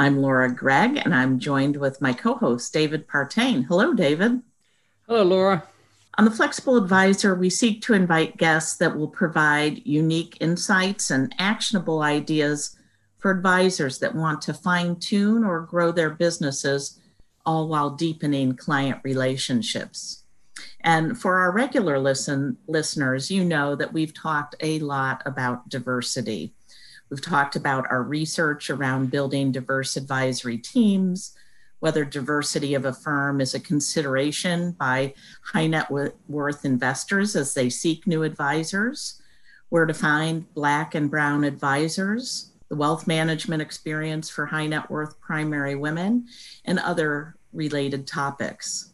I'm Laura Gregg, and I'm joined with my co host, David Partain. Hello, David. Hello, Laura. On the Flexible Advisor, we seek to invite guests that will provide unique insights and actionable ideas for advisors that want to fine tune or grow their businesses, all while deepening client relationships. And for our regular listen, listeners, you know that we've talked a lot about diversity. We've talked about our research around building diverse advisory teams, whether diversity of a firm is a consideration by high net worth investors as they seek new advisors, where to find Black and Brown advisors, the wealth management experience for high net worth primary women, and other related topics.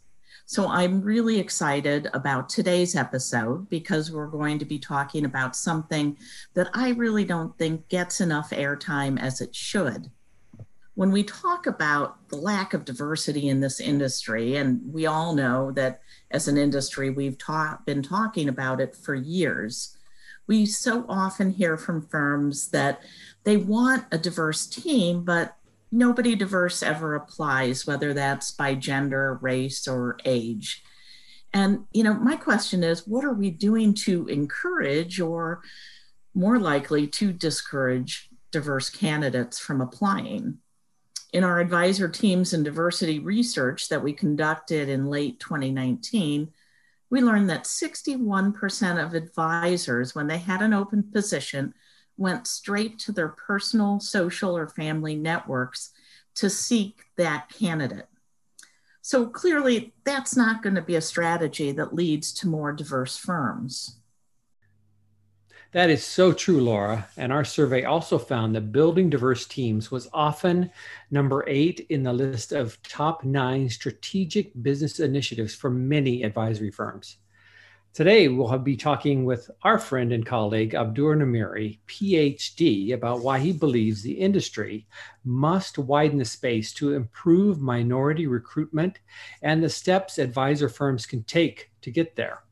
So I'm really excited about today's episode because we're going to be talking about something that I really don't think gets enough airtime as it should. When we talk about the lack of diversity in this industry, and we all know that as an industry, we've ta- been talking about it for years, we so often hear from firms that they want a diverse team, but nobody diverse ever applies, whether that's by gender, race, or age. And, you know, my question is what are we doing to encourage or more likely to discourage diverse candidates from applying? In our advisor teams and diversity research that we conducted in late 2019, we learned that 61% of advisors, when they had an open position, went straight to their personal, social, or family networks to seek that candidate. So clearly, that's not going to be a strategy that leads to more diverse firms. That is so true, Laura. And our survey also found that building diverse teams was often number eight in the list of top nine strategic business initiatives for many advisory firms. Today, we'll be talking with our friend and colleague, Abdur Nimeri, PhD, about why he believes the industry must widen the space to improve minority recruitment and the steps advisor firms can take to get there.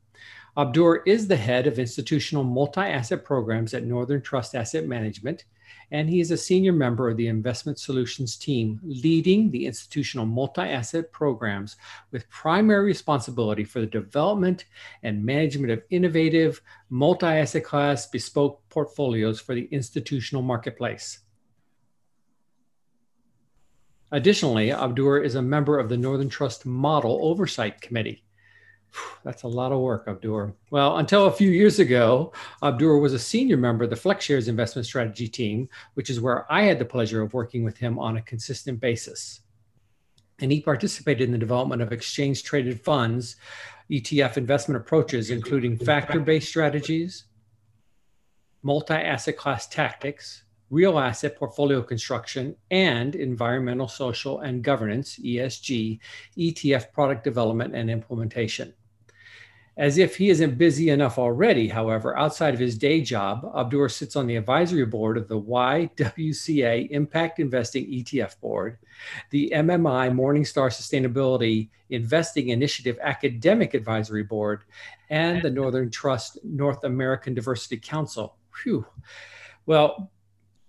Abdur is the head of institutional multi asset programs at Northern Trust Asset Management and he is a senior member of the investment solutions team leading the institutional multi-asset programs with primary responsibility for the development and management of innovative multi-asset class bespoke portfolios for the institutional marketplace. Additionally, Abdur is a member of the Northern Trust Model Oversight Committee, that's a lot of work, Abdur. Well, until a few years ago, Abdur was a senior member of the FlexShares investment strategy team, which is where I had the pleasure of working with him on a consistent basis. And he participated in the development of exchange traded funds, ETF investment approaches, including factor based strategies, multi asset class tactics, real asset portfolio construction, and environmental, social, and governance, ESG, ETF product development and implementation. As if he isn't busy enough already, however, outside of his day job, Abdur sits on the advisory board of the YWCA Impact Investing ETF Board, the MMI Morningstar Sustainability Investing Initiative Academic Advisory Board, and the Northern Trust North American Diversity Council. Phew. Well,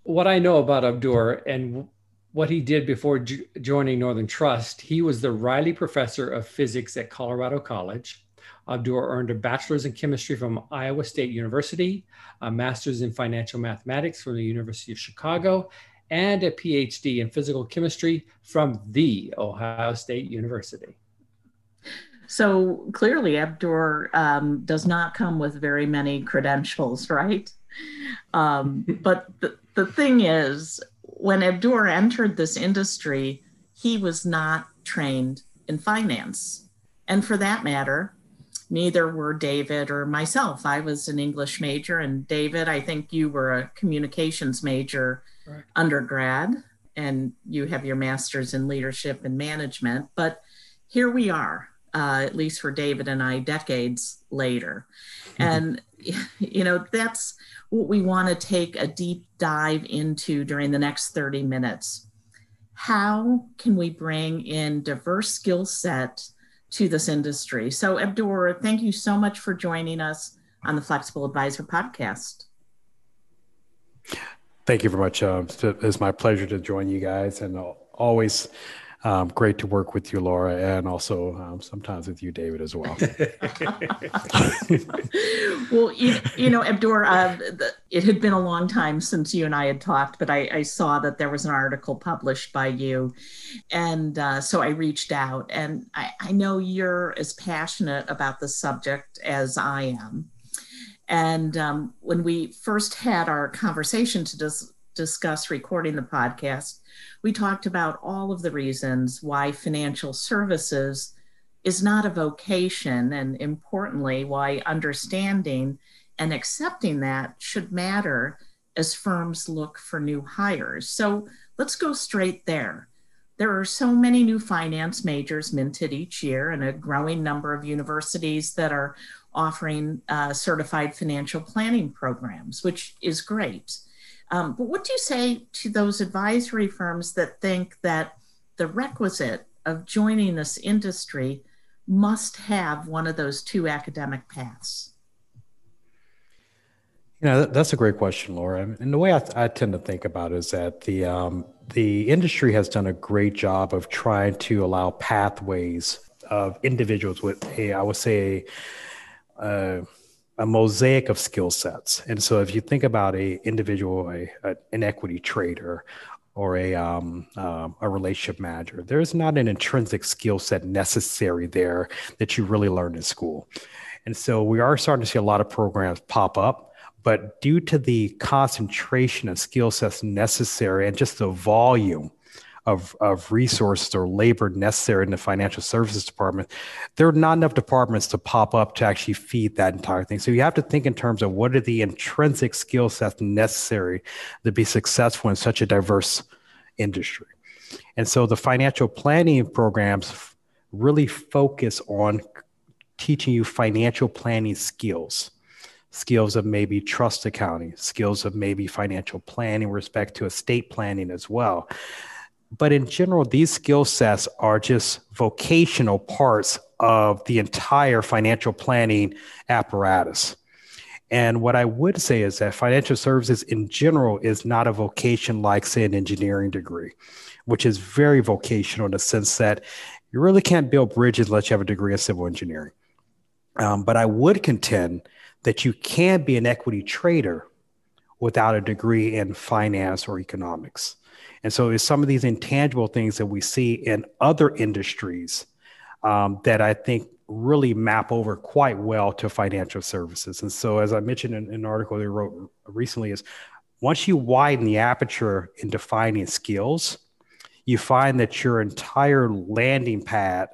what I know about Abdur and what he did before joining Northern Trust, he was the Riley Professor of Physics at Colorado College. Abdur earned a bachelor's in chemistry from Iowa State University, a master's in financial mathematics from the University of Chicago, and a PhD in physical chemistry from the Ohio State University. So clearly, Abdur um, does not come with very many credentials, right? Um, but the, the thing is, when Abdur entered this industry, he was not trained in finance. And for that matter, neither were David or myself. I was an English major, and David, I think you were a communications major right. undergrad. and you have your master's in leadership and management. But here we are, uh, at least for David and I, decades later. Mm-hmm. And, you know, that's what we want to take a deep dive into during the next 30 minutes. How can we bring in diverse skill set to this industry? So, Abdur, thank you so much for joining us on the Flexible Advisor podcast. Thank you very much. Uh, it's my pleasure to join you guys, and always um, great to work with you, Laura, and also um, sometimes with you, David, as well. well, you, you know, Abdur, uh, the, it had been a long time since you and I had talked, but I, I saw that there was an article published by you. And uh, so I reached out, and I, I know you're as passionate about the subject as I am. And um, when we first had our conversation to dis- discuss recording the podcast, we talked about all of the reasons why financial services is not a vocation, and importantly, why understanding and accepting that should matter as firms look for new hires. So let's go straight there. There are so many new finance majors minted each year, and a growing number of universities that are offering uh, certified financial planning programs, which is great. Um, but what do you say to those advisory firms that think that the requisite of joining this industry must have one of those two academic paths? You know, that's a great question, Laura. And the way I, I tend to think about it is that the um, the industry has done a great job of trying to allow pathways of individuals with a, I would say, a, a mosaic of skill sets. And so if you think about a individual, a, a an equity trader or a um, uh, a relationship manager, there's not an intrinsic skill set necessary there that you really learn in school. And so we are starting to see a lot of programs pop up, but due to the concentration of skill sets necessary and just the volume of, of resources or labor necessary in the financial services department, there are not enough departments to pop up to actually feed that entire thing. So you have to think in terms of what are the intrinsic skill sets necessary to be successful in such a diverse industry. And so the financial planning programs really focus on teaching you financial planning skills skills of maybe trust accounting, skills of maybe financial planning, respect to estate planning as well but in general, these skill sets are just vocational parts of the entire financial planning apparatus. And what I would say is that financial services in general is not a vocation like, say, an engineering degree, which is very vocational in the sense that you really can't build bridges unless you have a degree in civil engineering. Um, but I would contend that you can be an equity trader without a degree in finance or economics. And so it's some of these intangible things that we see in other industries um, that I think really map over quite well to financial services. And so, as I mentioned in, in an article they wrote recently, is once you widen the aperture in defining skills, you find that your entire landing pad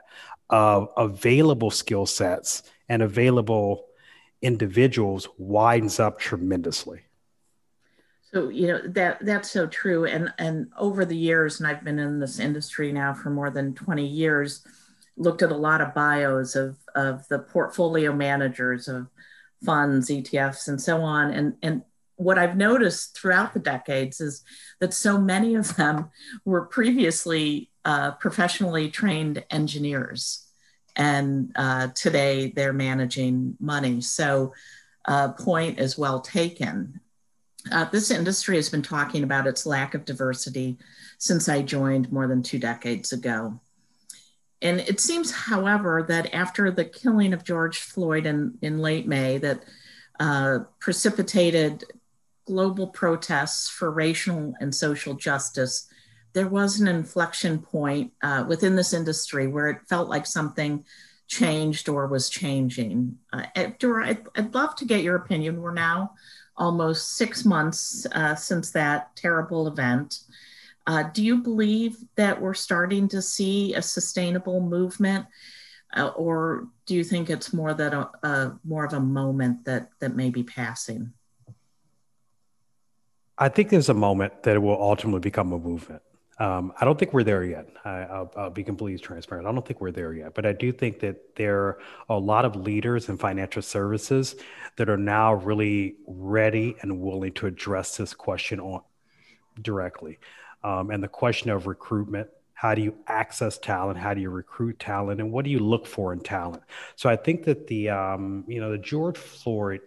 of available skill sets and available individuals widens up tremendously. So you know that that's so true, and and over the years, and I've been in this industry now for more than twenty years, looked at a lot of bios of of the portfolio managers of funds, ETFs, and so on, and and what I've noticed throughout the decades is that so many of them were previously uh, professionally trained engineers, and uh, today they're managing money. So, uh, point is well taken. Uh, this industry has been talking about its lack of diversity since I joined more than two decades ago. And it seems, however, that after the killing of George Floyd in, in late May, that uh, precipitated global protests for racial and social justice, there was an inflection point uh, within this industry where it felt like something changed or was changing. Uh, Dora, I'd, I'd love to get your opinion. We're now almost six months uh, since that terrible event. Uh, do you believe that we're starting to see a sustainable movement, uh, or do you think it's more that a, a, more of a moment that that may be passing? I think there's a moment that it will ultimately become a movement. Um, I don't think we're there yet. I, will be completely transparent. I don't think we're there yet, but I do think that there are a lot of leaders in financial services that are now really ready and willing to address this question on directly. Um, and the question of recruitment, how do you access talent? How do you recruit talent? And what do you look for in talent? So I think that the um, you know the George Floyd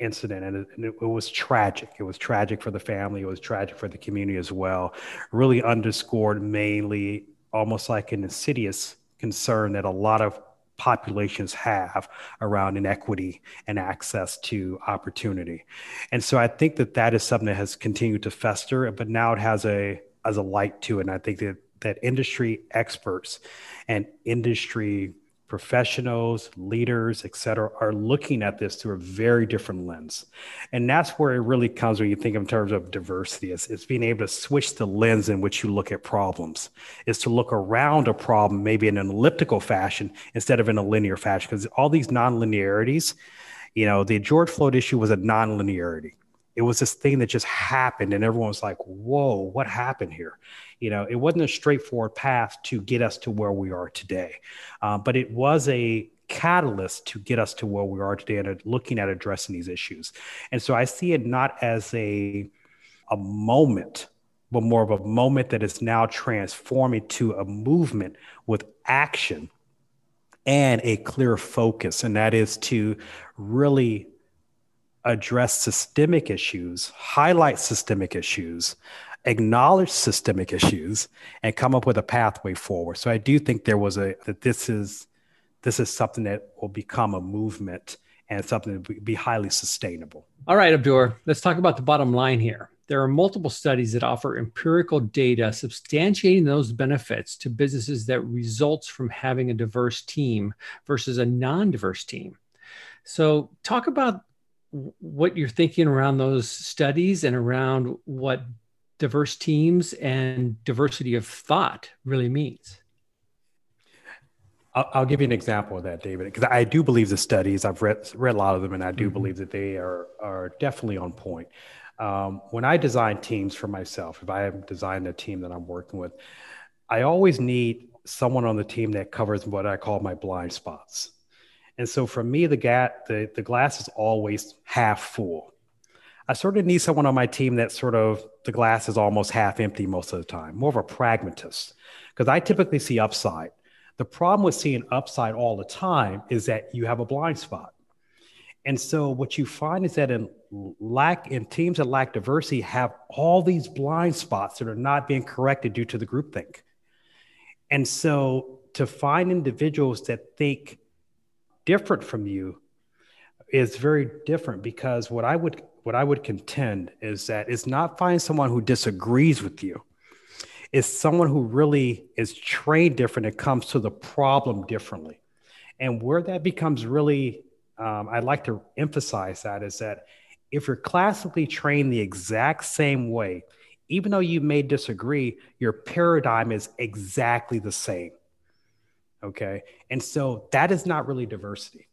incident and it, it, was tragic. It was tragic for the family. It was tragic for the community as well. Really underscored mainly almost like an insidious concern that a lot of populations have around inequity and access to opportunity. And so i think that that is something that has continued to fester but now it has a as a light to it. And i think that that industry experts and industry professionals, leaders, et cetera, are looking at this through a very different lens. And that's where it really comes when you think in terms of diversity. is, it's being able to switch the lens in which you look at problems, is to look around a problem maybe in an elliptical fashion instead of in a linear fashion. Because all these nonlinearities, you know, the George Floyd issue was a nonlinearity. It was this thing that just happened, and everyone was like, whoa, what happened here? You know, it wasn't a straightforward path to get us to where we are today, uh, but it was a catalyst to get us to where we are today and looking at addressing these issues. And so I see it not as a a moment, but more of a moment that is now transforming to a movement with action and a clear focus, and that is to really address systemic issues, highlight systemic issues, acknowledge systemic issues and come up with a pathway forward. So I do think there was a that this is this is something that will become a movement and something that will be highly sustainable. All right, Abdur, let's talk about the bottom line here. There are multiple studies that offer empirical data substantiating those benefits to businesses that results from having a diverse team versus a non-diverse team. So, talk about what you're thinking around those studies and around what diverse teams and diversity of thought really means. I'll, I'll give you an example of that, David, because I do believe the studies I've read read a lot of them, and I do mm-hmm. believe that they are are definitely on point. Um, when I design teams for myself, if I have designed a team that I'm working with, I always need someone on the team that covers what I call my blind spots. And so for me, the, ga- the, the glass is always half full. I sort of need someone on my team that sort of the glass is almost half empty most of the time, more of a pragmatist, because I typically see upside. The problem with seeing upside all the time is that you have a blind spot. And so what you find is that in lack in teams that lack diversity have all these blind spots that are not being corrected due to the groupthink. And so to find individuals that think different from you is very different because what I would what I would contend is that it's not finding someone who disagrees with you. It's someone who really is trained different and comes to the problem differently. And where that becomes really, um, I'd like to emphasize that is that if you're classically trained the exact same way, even though you may disagree, your paradigm is exactly the same. Okay. And so that is not really diversity.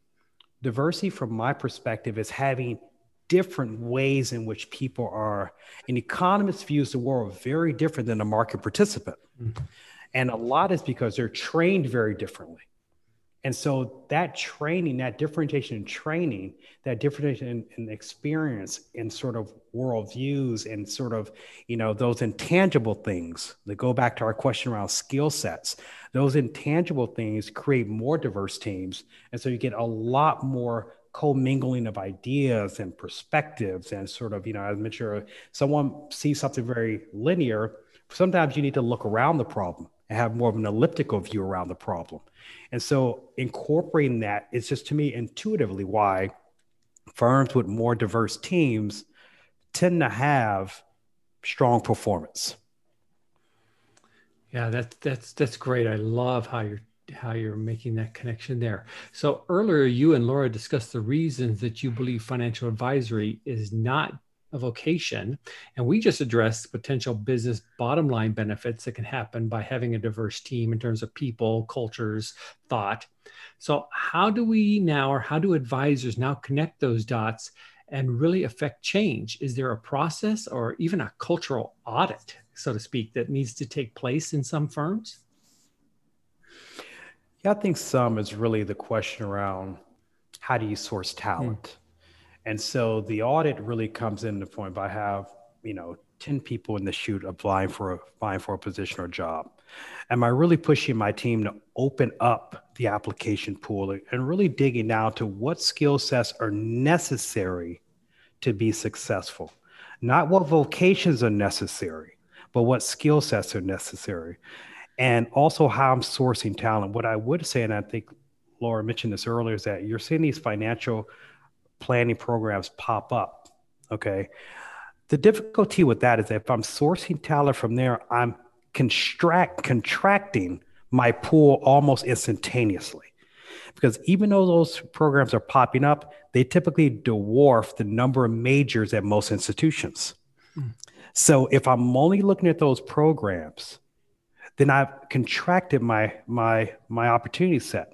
Diversity, from my perspective, is having different ways in which people are an economist views the world very different than a market participant mm-hmm. and a lot is because they're trained very differently and so that training that differentiation in training that differentiation in, in experience and sort of worldviews and sort of you know those intangible things that go back to our question around skill sets those intangible things create more diverse teams. And so you get a lot more commingling of ideas and perspectives and sort of you know as mentioned someone sees something very linear sometimes you need to look around the problem and have more of an elliptical view around the problem. And so incorporating that is just to me intuitively why firms with more diverse teams tend to have strong performance. Yeah that's that's that's great. I love how you're how you're making that connection there. So earlier, you and Laura discussed the reasons that you believe financial advisory is not a vocation, and we just addressed potential business bottom line benefits that can happen by having a diverse team in terms of people, cultures, thought. So how do we now, or how do advisors now connect those dots and really affect change? Is there a process or even a cultural audit, so to speak, that needs to take place in some firms? Yeah, I think some is really the question around how do you source talent? Mm. And so the audit really comes into point by have, you know, 10 people in the shoot applying for a, applying for a position or job. Am I really pushing my team to open up the application pool and really digging down to what skill sets are necessary to be successful? Not what vocations are necessary, but what skill sets are necessary. And also how I'm sourcing talent. What I would say, and I think Laura mentioned this earlier, is that you're seeing these financial planning programs pop up. Okay. The difficulty with that is that if I'm sourcing talent from there, I'm contract contracting my pool almost instantaneously. Because even though those programs are popping up, they typically dwarf the number of majors at most institutions. Mm. So if I'm only looking at those programs, then I've contracted my my my opportunity set.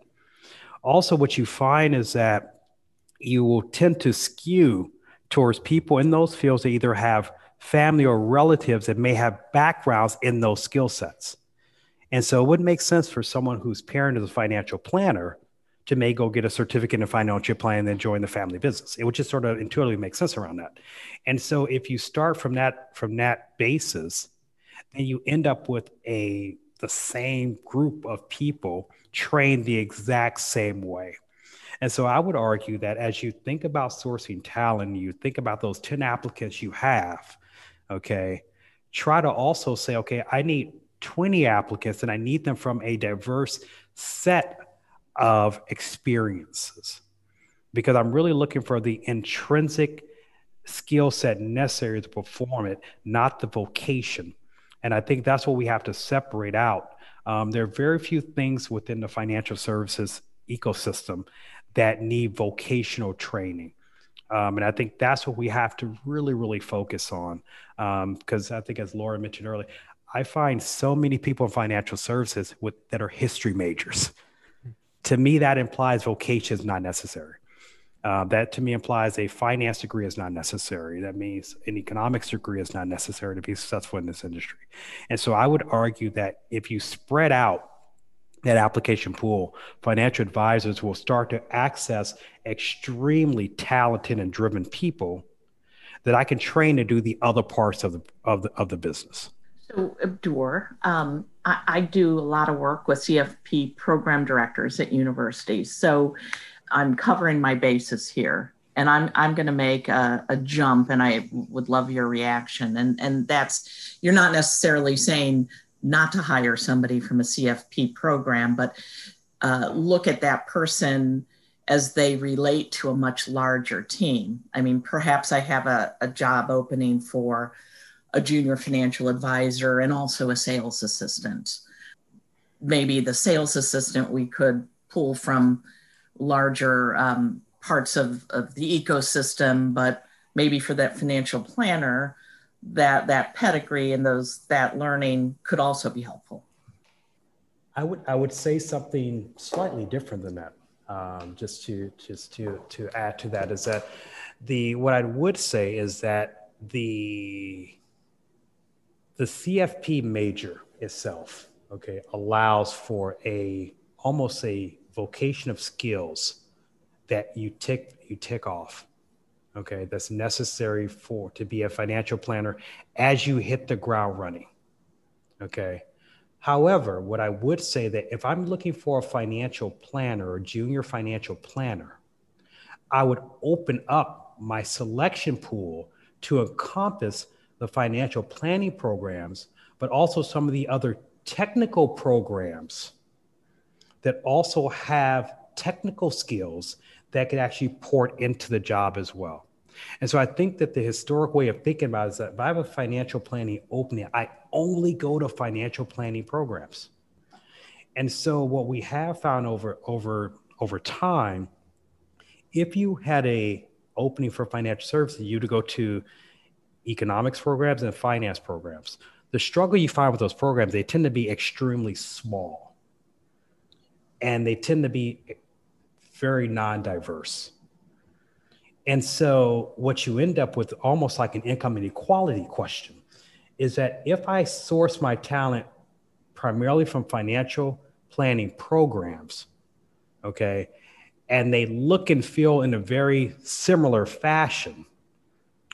Also, what you find is that you will tend to skew towards people in those fields that either have family or relatives that may have backgrounds in those skill sets. And so it wouldn't make sense for someone whose parent is a financial planner to may go get a certificate in financial planning and then join the family business. It would just sort of intuitively make sense around that. And so if you start from that from that basis, then you end up with a the same group of people trained the exact same way. And so I would argue that as you think about sourcing talent, you think about those 10 applicants you have, okay, try to also say, okay, I need 20 applicants and I need them from a diverse set of experiences because I'm really looking for the intrinsic skill set necessary to perform it, not the vocation. And I think that's what we have to separate out. Um, there are very few things within the financial services ecosystem that need vocational training. Um, and I think that's what we have to really, really focus on. Because um, I think, as Laura mentioned earlier, I find so many people in financial services with that are history majors. To me, that implies vocation is not necessary. Uh, that to me implies a finance degree is not necessary. That means an economics degree is not necessary to be successful in this industry. And so I would argue that if you spread out that application pool, financial advisors will start to access extremely talented and driven people that I can train to do the other parts of the of the of the business. So, Abdur, um, I, I, do a lot of work with CFP program directors at universities. So, I'm covering my bases here, and I'm I'm going to make a, a jump, and I would love your reaction. And and that's you're not necessarily saying not to hire somebody from a CFP program, but uh, look at that person as they relate to a much larger team. I mean, perhaps I have a, a job opening for a junior financial advisor and also a sales assistant. Maybe the sales assistant we could pull from larger um, parts of, of the ecosystem, but maybe for that financial planner, that that pedigree and those that learning could also be helpful. I would I would say something slightly different than that. Um, just to just to to add to that is that the what I would say is that the the CFP major itself, okay, allows for a almost a vocation of skills that you tick you tick off okay, that's necessary for to be a financial planner as you hit the ground running. Okay. However, what I would say that if I'm looking for a financial planner or junior financial planner, I would open up my selection pool to encompass the financial planning programs, but also some of the other technical programs that also have technical skills that could actually port into the job as well. And so I think that the historic way of thinking about it is that if I have a financial planning opening, I only go to financial planning programs. And so what we have found over over over time, if you had a opening for financial services, you to go to economics programs and finance programs. The struggle you find with those programs, they tend to be extremely small. And they tend to be very non-diverse. And so, what you end up with, almost like an income inequality question, is that if I source my talent primarily from financial planning programs, okay, and they look and feel in a very similar fashion,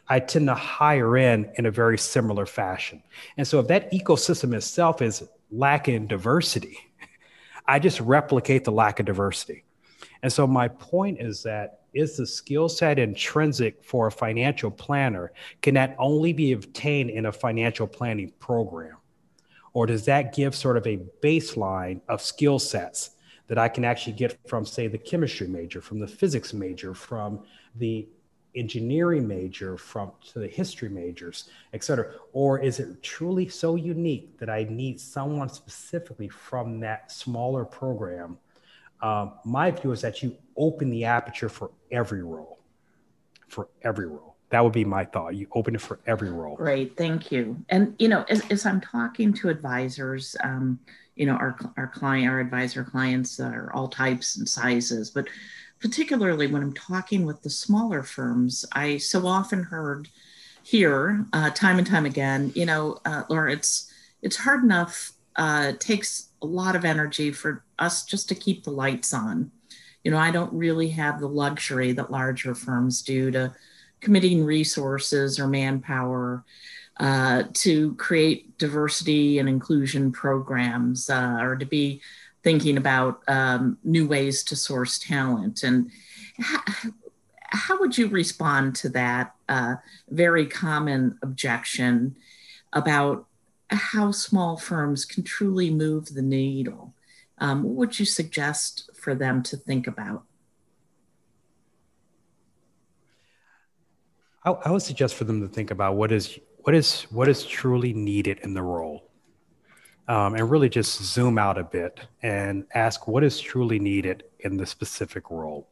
I tend to hire in in a very similar fashion. And so, if that ecosystem itself is lacking diversity, I just replicate the lack of diversity. And so, my point is that is the skill set intrinsic for a financial planner? Can that only be obtained in a financial planning program? Or does that give sort of a baseline of skill sets that I can actually get from, say, the chemistry major, from the physics major, from the engineering major, from to the history majors, et cetera? Or is it truly so unique that I need someone specifically from that smaller program um, my view is that you open the aperture for every role, for every role. That would be my thought. You open it for every role. Great, thank you. And you know, as, as I'm talking to advisors, um, you know, our our client, our advisor clients are all types and sizes, but particularly when I'm talking with the smaller firms, I so often heard here, uh, time and time again, you know, uh, Laura, it's it's hard enough. Uh, takes a lot of energy for us just to keep the lights on. You know, I don't really have the luxury that larger firms do to committing resources or manpower uh, to create diversity and inclusion programs uh, or to be thinking about um, new ways to source talent. And how, how would you respond to that uh, very common objection about how small firms can truly move the needle? Um, what would you suggest for them to think about? I, I would suggest for them to think about what is what is what is truly needed in the role, um, and really just zoom out a bit and ask what is truly needed in the specific role.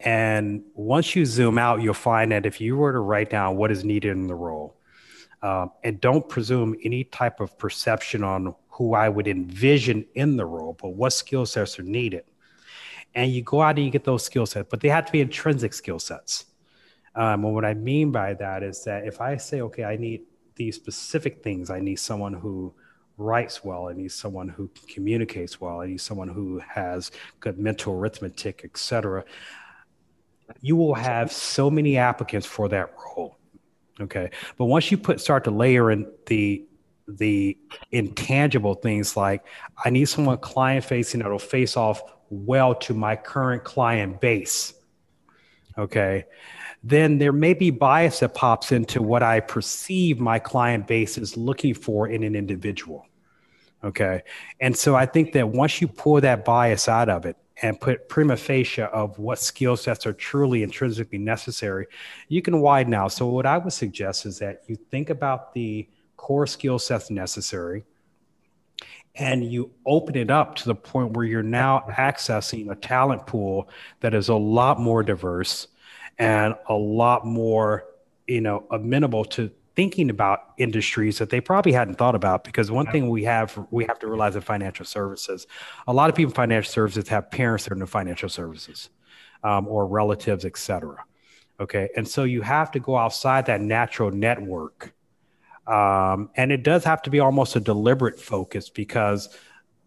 And once you zoom out, you'll find that if you were to write down what is needed in the role, um, and don't presume any type of perception on who I would envision in the role, but what skill sets are needed. And you go out and you get those skill sets, but they have to be intrinsic skill sets. Um, and what I mean by that is that if I say, okay, I need these specific things, I need someone who writes well, I need someone who communicates well, I need someone who has good mental arithmetic, etc. You will have so many applicants for that role. Okay. But once you put start to layer in the the intangible things like I need someone client facing that'll face off well to my current client base. Okay. Then there may be bias that pops into what I perceive my client base is looking for in an individual. Okay. And so I think that once you pull that bias out of it and put prima facie of what skill sets are truly intrinsically necessary, you can widen out. So what I would suggest is that you think about the core skill sets necessary and you open it up to the point where you're now accessing a talent pool that is a lot more diverse and a lot more you know amenable to thinking about industries that they probably hadn't thought about. Because one thing we have we have to realize in financial services a lot of people in financial services have parents that are in financial services um, or relatives etc okay? And so you have to go outside that natural network um, and it does have to be almost a deliberate focus because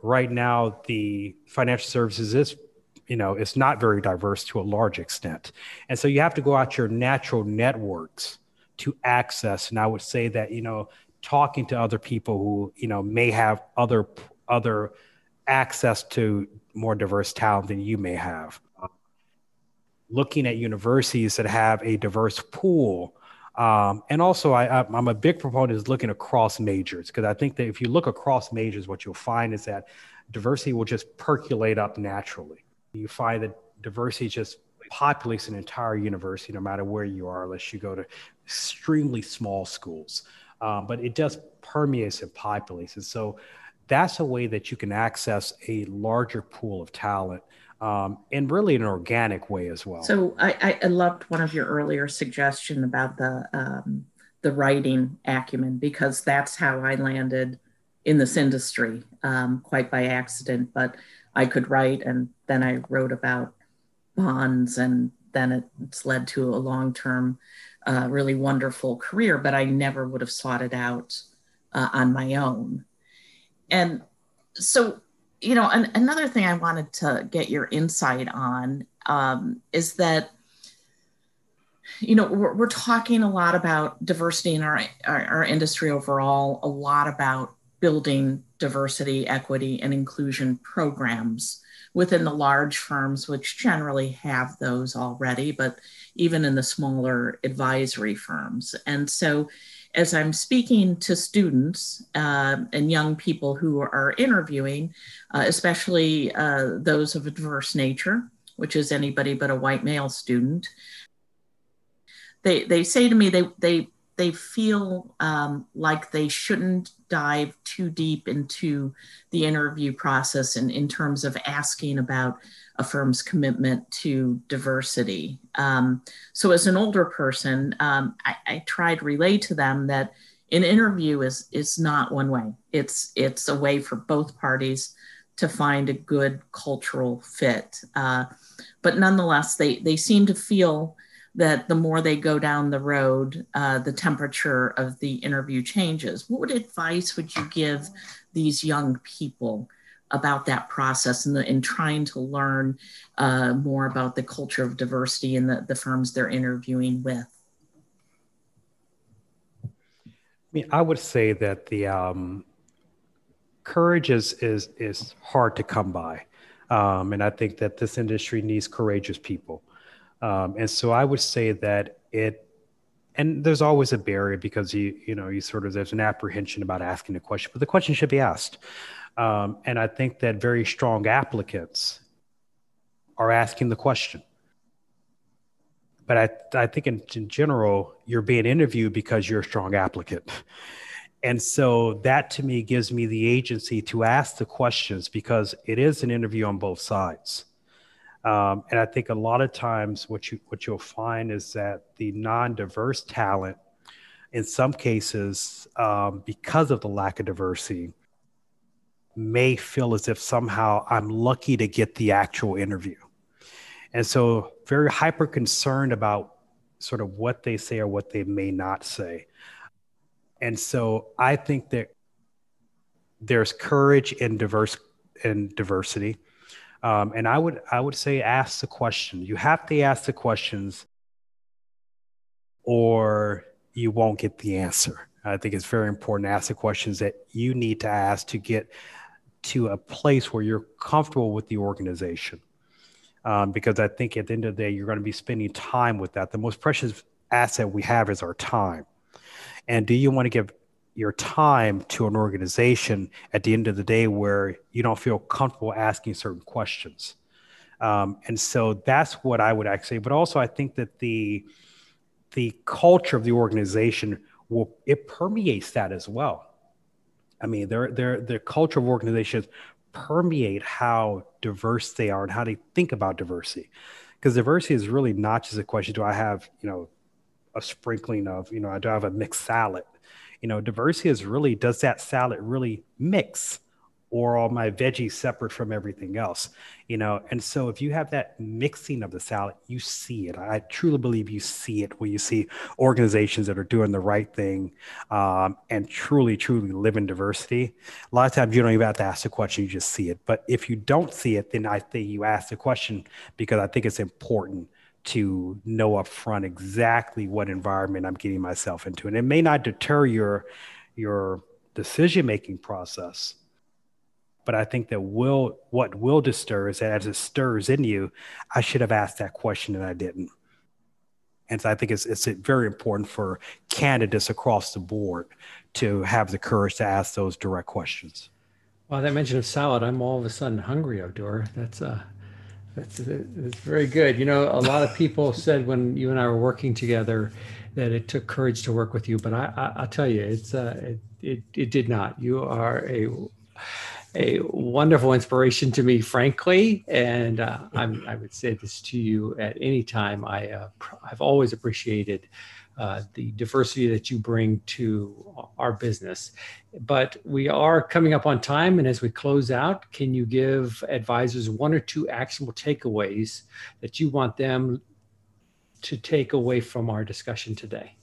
right now the financial services is you know it's not very diverse to a large extent. And so you have to go out your natural networks to access. And i would say that you know talking to other people who you know may have other other access to more diverse talent than you may have. Looking at universities that have a diverse pool um, and also, I, am a big proponent is looking across majors because I think that if you look across majors, what you'll find is that diversity will just percolate up naturally. You find that diversity just populates an entire university, no matter where you are, unless you go to extremely small schools. Um, but it just permeates and populates. And so that's a way that you can access a larger pool of talent um, and really an organic way as well. So I, I loved one of your earlier suggestion about the um, the writing acumen because that's how I landed in this industry um, quite by accident. But I could write, and then I wrote about bonds and then it's led to a long term, uh, really wonderful career, but I never would have sought it out uh, on my own. And so, you know, an, another thing I wanted to get your insight on um, is that you know we're, we're, talking a lot about diversity in our, our, our industry overall a lot about building diversity equity and inclusion programs within the large firms which generally have those already but even in the smaller advisory firms. And so as i'm speaking to students uh, and young people who are interviewing uh, especially uh, those of a diverse nature which is anybody but a white male student they they say to me they they they feel um, like they shouldn't dive too deep into the interview process in, in terms of asking about a firm's commitment to diversity. Um, so, as an older person, um, I, I try to relay to them that an interview is is not one way. It's it's a way for both parties to find a good cultural fit. Uh, but nonetheless, they they seem to feel that the more they go down the road, uh, the temperature of the interview changes. What advice would you give these young people about that process and in trying to learn uh, more about the culture of diversity in the, the firms they're interviewing with? I mean, I would say that the um, courage is is is hard to come by, um, and I think that this industry needs courageous people. Um, and so I would say that it, and there's always a barrier because you, you know, you sort of, there's an apprehension about asking a question, but the question should be asked. Um, and I think that very strong applicants are asking the question. But I, I think in, in general, you're being interviewed because you're a strong applicant. And so that to me gives me the agency to ask the questions because it is an interview on both sides. Um, and I think a lot of times what you what you'll find is that the non-diverse talent, in some cases, um, because of the lack of diversity, may feel as if somehow I'm lucky to get the actual interview, and so very hyper concerned about sort of what they say or what they may not say. And so I think that there's courage in diverse in diversity um, and I would I would say ask the question. You have to ask the questions, or you won't get the answer. I think it's very important to ask the questions that you need to ask to get to a place where you're comfortable with the organization. Um, because I think at the end of the day, you're going to be spending time with that. The most precious asset we have is our time. And do you want to give your time to an organization at the end of the day where you don't feel comfortable asking certain questions. Um, and so that's what I would actually. But also, I think that the the culture of the organization will it permeates that as well. I mean, their their the culture of organizations permeate how diverse they are and how they think about diversity. Because diversity is really not just a question: Do I have you know a sprinkling of you know I do I have a mixed salad? You know, diversity is really does that salad really mix? Or are my veggies separate from everything else? You know, and so if you have that mixing of the salad, you see it. I truly believe you see it when you see organizations that are doing the right thing um, and truly, truly live in diversity. A lot of times you don't even have to ask the question, you just see it. But if you don't see it, then I think you ask the question because I think it's important to know up front exactly what environment I'm getting myself into. And it may not deter your your decision making process, but I think that will what will disturb is that as it stirs in you, I should have asked that question and I didn't. And so I think it's it's very important for candidates across the board to have the courage to ask those direct questions. Well, that mention of salad, I'm all of a sudden hungry, Abdur. That's uh that's, that's very good. You know, a lot of people said when you and I were working together that it took courage to work with you, but I, I will tell you, it's uh, it, it it did not. You are a a wonderful inspiration to me, frankly, and uh, I would say this to you at any time. I uh, I've always appreciated uh, the diversity that you bring to our business. But we are coming up on time. And as we close out, can you give advisors one or two actionable takeaways that you want them to take away from our discussion today?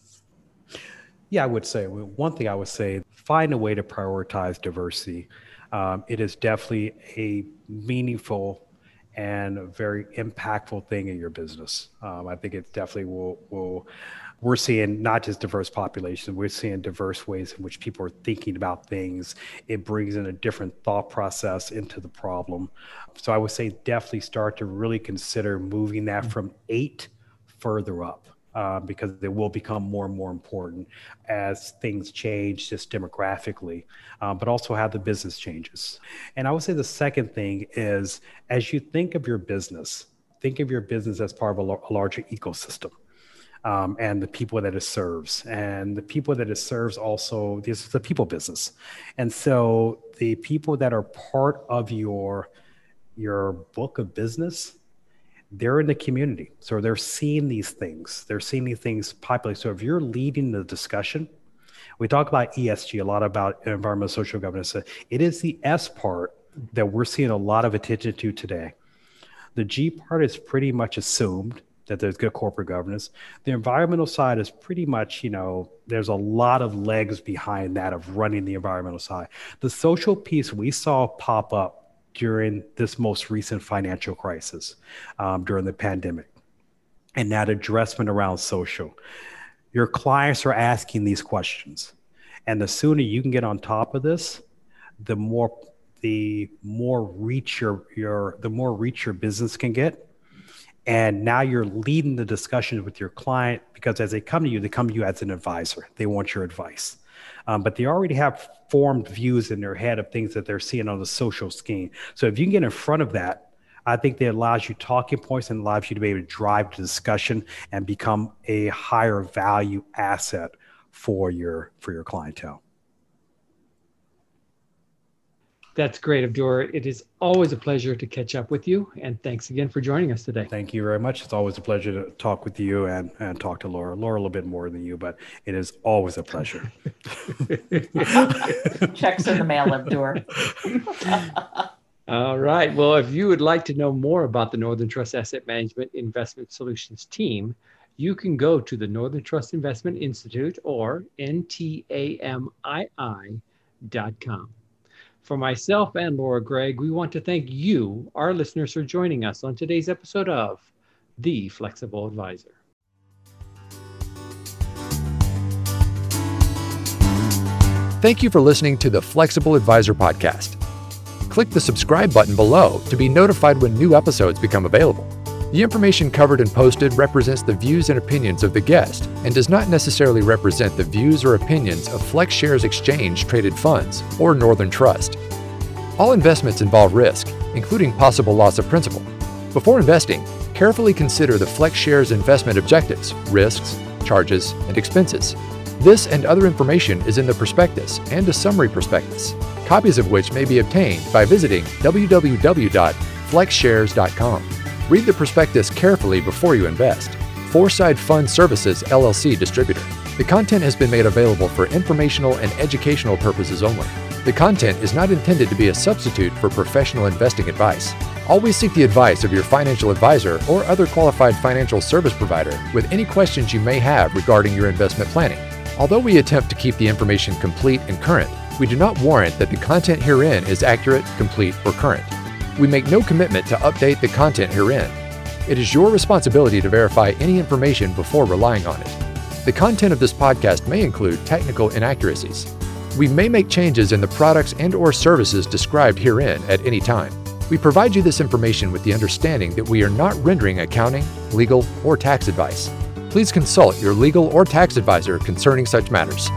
Yeah, I would say one thing I would say find a way to prioritize diversity. Um, it is definitely a meaningful and a very impactful thing in your business. Um, I think it definitely will will we're seeing not just diverse populations, we're seeing diverse ways in which people are thinking about things. It brings in a different thought process into the problem. So I would say definitely start to really consider moving that from eight further up. Uh, because they will become more and more important as things change just demographically, uh, but also how the business changes. And I would say the second thing is as you think of your business, think of your business as part of a, larger ecosystem um, and the people that it serves. And the people that it serves also, this is a people business. And so the people that are part of your your book of business, they're in the community. So they're seeing these things. They're seeing these things populate. So if you're leading the discussion, we talk about ESG a lot about environmental social governance. It is the S part that we're seeing a lot of attention to today. The G part is pretty much assumed that there's good corporate governance. The environmental side is pretty much, you know, there's a lot of legs behind that of running the environmental side. The social piece we saw pop up during this most recent financial crisis, um, during the pandemic, and that addressment around social. Your clients are asking these questions. And the sooner you can get on top of this, the more the more reach your your the more reach your business can get and now you're leading the discussion with your client because as they come to you, they come to you as an advisor. They want your advice. Um, but they already have formed views in their head of things that they're seeing on the social scheme. So if you can get in front of that, I think that allows you talking points and allows you to be able to drive the discussion and become a higher value asset for your for your clientele. That's great, Abdur. It is always a pleasure to catch up with you. And thanks again for joining us today. Thank you very much. It's always a pleasure to talk with you and, and talk to Laura. Laura, a little bit more than you, but it is always a pleasure. Checks in the mail, Abdur. All right. Well, if you would like to know more about the Northern Trust Asset Management Investment Solutions team, you can go to the Northern Trust Investment Institute or ntamii.com. For myself and Laura Gregg, we want to thank you, our listeners, for joining us on today's episode of The Flexible Advisor. Thank you for listening to the Flexible Advisor podcast. Click the subscribe button below to be notified when new episodes become available. The information covered and posted represents the views and opinions of the guest and does not necessarily represent the views or opinions of FlexShares Exchange Traded Funds or Northern Trust. All investments involve risk, including possible loss of principal. Before investing, carefully consider the FlexShares investment objectives, risks, charges, and expenses. This and other information is in the prospectus and a summary prospectus, copies of which may be obtained by visiting www.flexshares.com. Read the prospectus carefully before you invest. Foreside Fund Services LLC distributor. The content has been made available for informational and educational purposes only. The content is not intended to be a substitute for professional investing advice. Always seek the advice of your financial advisor or other qualified financial service provider with any questions you may have regarding your investment planning. Although we attempt to keep the information complete and current, we do not warrant that the content herein is accurate, complete, or current. We make no commitment to update the content herein. It is your responsibility to verify any information before relying on it. The content of this podcast may include technical inaccuracies. We may make changes in the products and or services described herein at any time. We provide you this information with the understanding that we are not rendering accounting, legal, or tax advice. Please consult your legal or tax advisor concerning such matters.